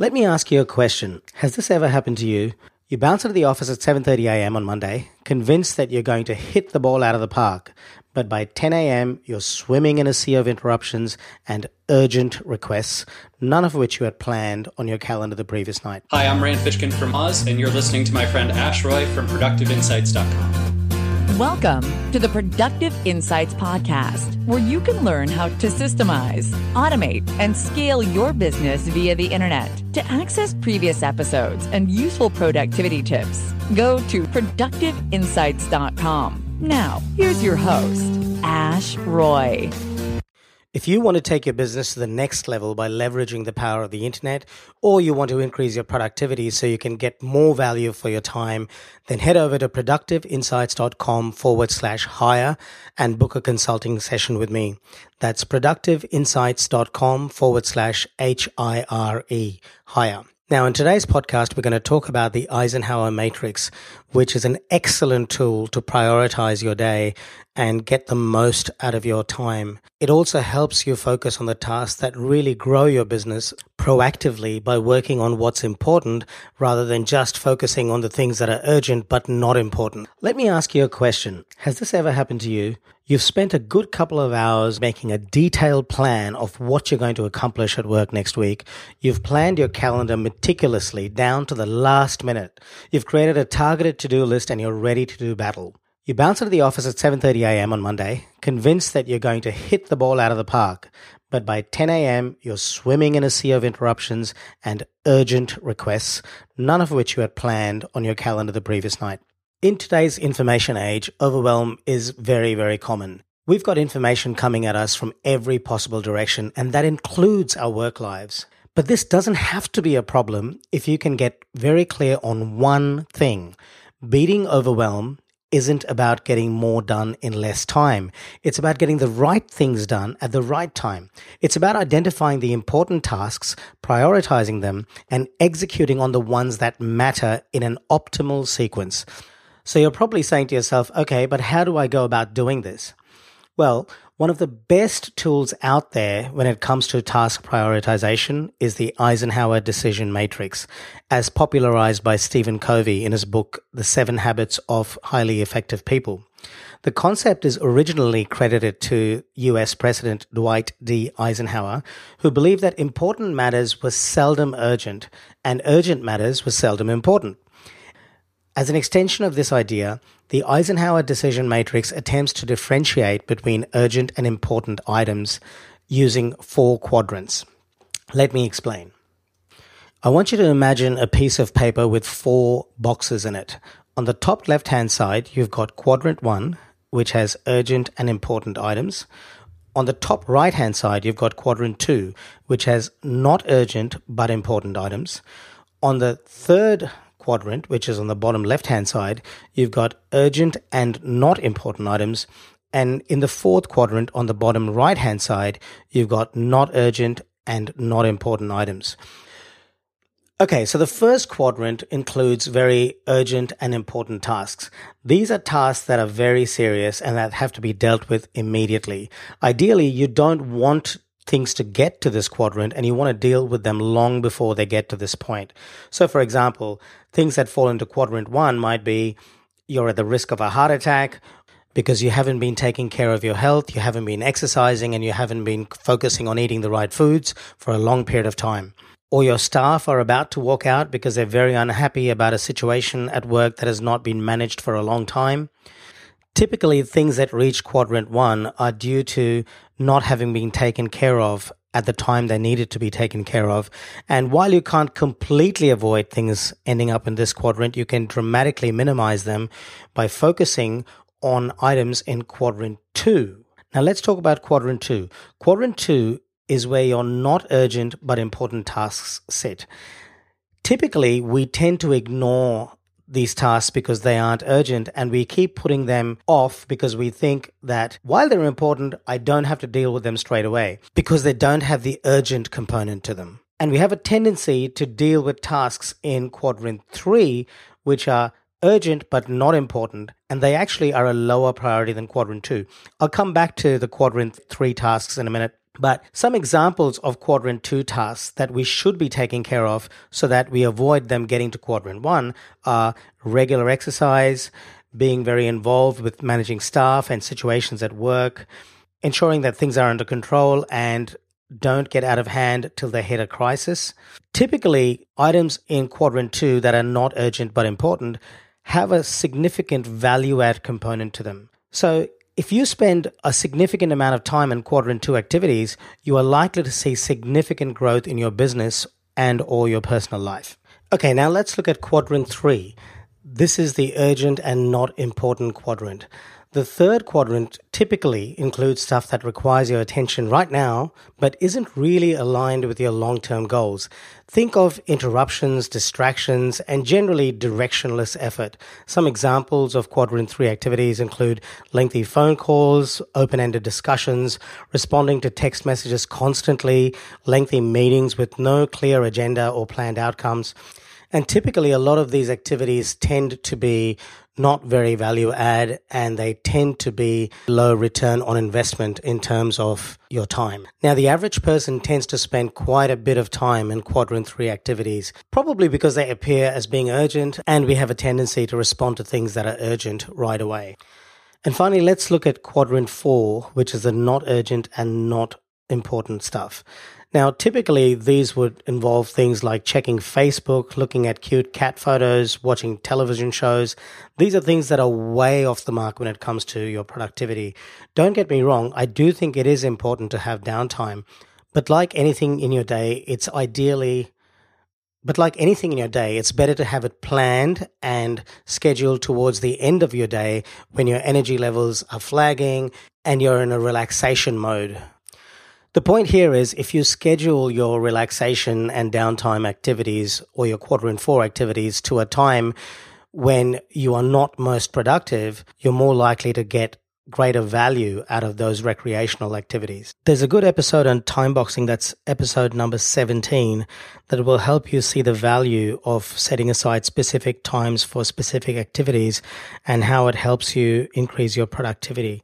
Let me ask you a question. Has this ever happened to you? You bounce into the office at 7:30 a.m. on Monday, convinced that you're going to hit the ball out of the park, but by 10 a.m. you're swimming in a sea of interruptions and urgent requests, none of which you had planned on your calendar the previous night. Hi, I'm Rand Fishkin from Moz, and you're listening to my friend Ash Roy from ProductiveInsights.com. Welcome to the Productive Insights Podcast, where you can learn how to systemize, automate, and scale your business via the internet. To access previous episodes and useful productivity tips, go to productiveinsights.com. Now, here's your host, Ash Roy. If you want to take your business to the next level by leveraging the power of the internet, or you want to increase your productivity so you can get more value for your time, then head over to productiveinsights.com forward slash hire and book a consulting session with me. That's productiveinsights.com forward slash H I R E, hire. Now, in today's podcast, we're going to talk about the Eisenhower Matrix, which is an excellent tool to prioritize your day and get the most out of your time. It also helps you focus on the tasks that really grow your business proactively by working on what's important rather than just focusing on the things that are urgent but not important. Let me ask you a question. Has this ever happened to you? You've spent a good couple of hours making a detailed plan of what you're going to accomplish at work next week. You've planned your calendar meticulously down to the last minute. You've created a targeted to-do list and you're ready to do battle. You bounce into the office at 7:30 a.m. on Monday, convinced that you're going to hit the ball out of the park. But by 10 a.m., you're swimming in a sea of interruptions and urgent requests, none of which you had planned on your calendar the previous night. In today's information age, overwhelm is very, very common. We've got information coming at us from every possible direction, and that includes our work lives. But this doesn't have to be a problem if you can get very clear on one thing. Beating overwhelm isn't about getting more done in less time. It's about getting the right things done at the right time. It's about identifying the important tasks, prioritizing them, and executing on the ones that matter in an optimal sequence. So you're probably saying to yourself, okay, but how do I go about doing this? Well, one of the best tools out there when it comes to task prioritization is the Eisenhower Decision Matrix, as popularized by Stephen Covey in his book, The Seven Habits of Highly Effective People. The concept is originally credited to US President Dwight D. Eisenhower, who believed that important matters were seldom urgent and urgent matters were seldom important. As an extension of this idea, the Eisenhower decision matrix attempts to differentiate between urgent and important items using four quadrants. Let me explain. I want you to imagine a piece of paper with four boxes in it. On the top left hand side, you've got quadrant one, which has urgent and important items. On the top right hand side, you've got quadrant two, which has not urgent but important items. On the third quadrant, which is on the bottom left hand side, you've got urgent and not important items. And in the fourth quadrant on the bottom right hand side, you've got not urgent and not important items. Okay, so the first quadrant includes very urgent and important tasks. These are tasks that are very serious and that have to be dealt with immediately. Ideally, you don't want things to get to this quadrant and you want to deal with them long before they get to this point. So, for example, things that fall into quadrant one might be you're at the risk of a heart attack because you haven't been taking care of your health, you haven't been exercising, and you haven't been focusing on eating the right foods for a long period of time. Or your staff are about to walk out because they're very unhappy about a situation at work that has not been managed for a long time. Typically, things that reach quadrant one are due to not having been taken care of at the time they needed to be taken care of. And while you can't completely avoid things ending up in this quadrant, you can dramatically minimize them by focusing on items in quadrant two. Now let's talk about quadrant two. Quadrant two is where your not urgent but important tasks sit. Typically, we tend to ignore these tasks because they aren't urgent and we keep putting them off because we think that while they're important, I don't have to deal with them straight away because they don't have the urgent component to them. And we have a tendency to deal with tasks in quadrant three, which are urgent but not important, and they actually are a lower priority than quadrant two. I'll come back to the quadrant three tasks in a minute. But some examples of quadrant two tasks that we should be taking care of so that we avoid them getting to quadrant one are regular exercise, being very involved with managing staff and situations at work, ensuring that things are under control and don't get out of hand till they hit a crisis. Typically, items in quadrant two that are not urgent but important have a significant value add component to them. So, if you spend a significant amount of time in quadrant two activities, you are likely to see significant growth in your business and or your personal life. Okay, now let's look at quadrant three. This is the urgent and not important quadrant. The third quadrant typically includes stuff that requires your attention right now, but isn't really aligned with your long term goals. Think of interruptions, distractions, and generally directionless effort. Some examples of quadrant three activities include lengthy phone calls, open ended discussions, responding to text messages constantly, lengthy meetings with no clear agenda or planned outcomes. And typically, a lot of these activities tend to be not very value add and they tend to be low return on investment in terms of your time. Now, the average person tends to spend quite a bit of time in quadrant three activities, probably because they appear as being urgent and we have a tendency to respond to things that are urgent right away. And finally, let's look at quadrant four, which is the not urgent and not important stuff. Now, typically, these would involve things like checking Facebook, looking at cute cat photos, watching television shows. These are things that are way off the mark when it comes to your productivity. Don't get me wrong, I do think it is important to have downtime. But like anything in your day, it's ideally but like anything in your day, it's better to have it planned and scheduled towards the end of your day when your energy levels are flagging and you're in a relaxation mode. The point here is if you schedule your relaxation and downtime activities or your quadrant four activities to a time when you are not most productive, you're more likely to get greater value out of those recreational activities. There's a good episode on time boxing that's episode number 17 that will help you see the value of setting aside specific times for specific activities and how it helps you increase your productivity.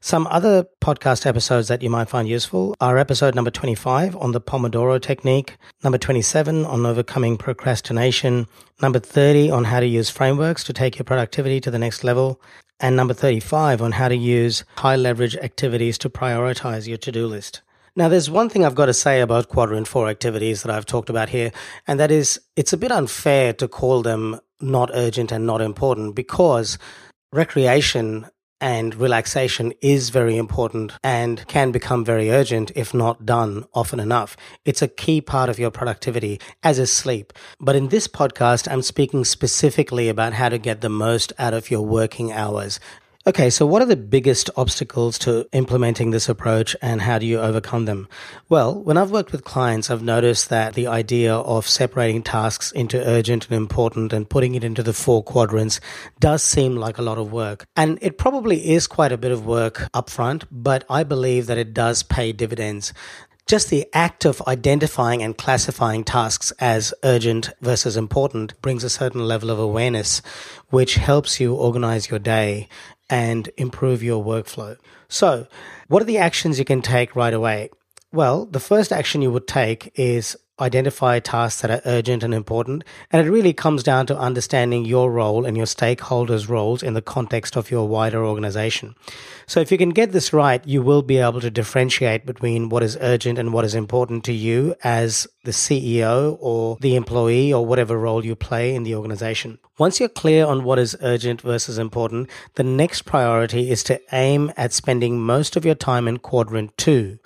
Some other podcast episodes that you might find useful are episode number 25 on the Pomodoro technique, number 27 on overcoming procrastination, number 30 on how to use frameworks to take your productivity to the next level, and number 35 on how to use high leverage activities to prioritize your to do list. Now, there's one thing I've got to say about quadrant four activities that I've talked about here, and that is it's a bit unfair to call them not urgent and not important because recreation and relaxation is very important and can become very urgent if not done often enough. It's a key part of your productivity, as is sleep. But in this podcast, I'm speaking specifically about how to get the most out of your working hours. Okay, so what are the biggest obstacles to implementing this approach and how do you overcome them? Well, when I've worked with clients, I've noticed that the idea of separating tasks into urgent and important and putting it into the four quadrants does seem like a lot of work. And it probably is quite a bit of work upfront, but I believe that it does pay dividends. Just the act of identifying and classifying tasks as urgent versus important brings a certain level of awareness, which helps you organize your day and improve your workflow. So, what are the actions you can take right away? Well, the first action you would take is identify tasks that are urgent and important. And it really comes down to understanding your role and your stakeholders' roles in the context of your wider organization. So if you can get this right, you will be able to differentiate between what is urgent and what is important to you as the CEO or the employee or whatever role you play in the organization. Once you're clear on what is urgent versus important, the next priority is to aim at spending most of your time in quadrant two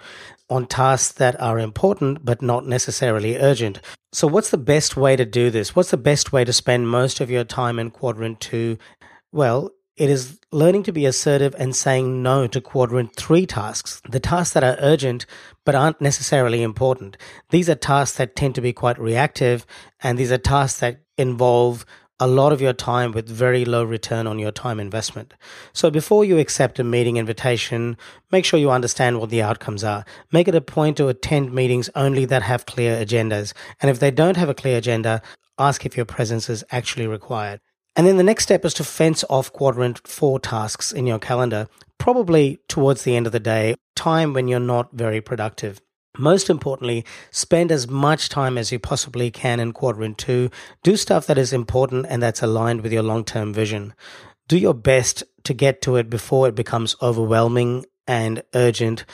on tasks that are important but not necessarily urgent. So, what's the best way to do this? What's the best way to spend most of your time in quadrant two? Well, it is learning to be assertive and saying no to quadrant three tasks, the tasks that are urgent but aren't necessarily important. These are tasks that tend to be quite reactive, and these are tasks that involve a lot of your time with very low return on your time investment. So before you accept a meeting invitation, make sure you understand what the outcomes are. Make it a point to attend meetings only that have clear agendas. And if they don't have a clear agenda, ask if your presence is actually required. And then the next step is to fence off quadrant four tasks in your calendar, probably towards the end of the day, time when you're not very productive. Most importantly, spend as much time as you possibly can in quadrant two. Do stuff that is important and that's aligned with your long term vision. Do your best to get to it before it becomes overwhelming and urgent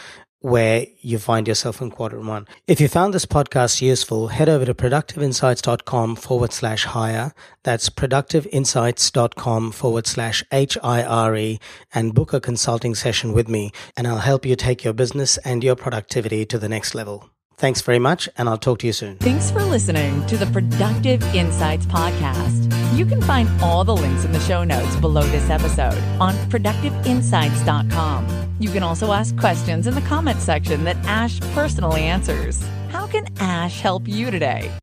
where you find yourself in quadrant one. If you found this podcast useful, head over to productiveinsights.com forward slash hire. That's productiveinsights.com forward slash H I R E and book a consulting session with me, and I'll help you take your business and your productivity to the next level. Thanks very much, and I'll talk to you soon. Thanks for listening to the Productive Insights Podcast. You can find all the links in the show notes below this episode on productiveinsights.com. You can also ask questions in the comment section that Ash personally answers. How can Ash help you today?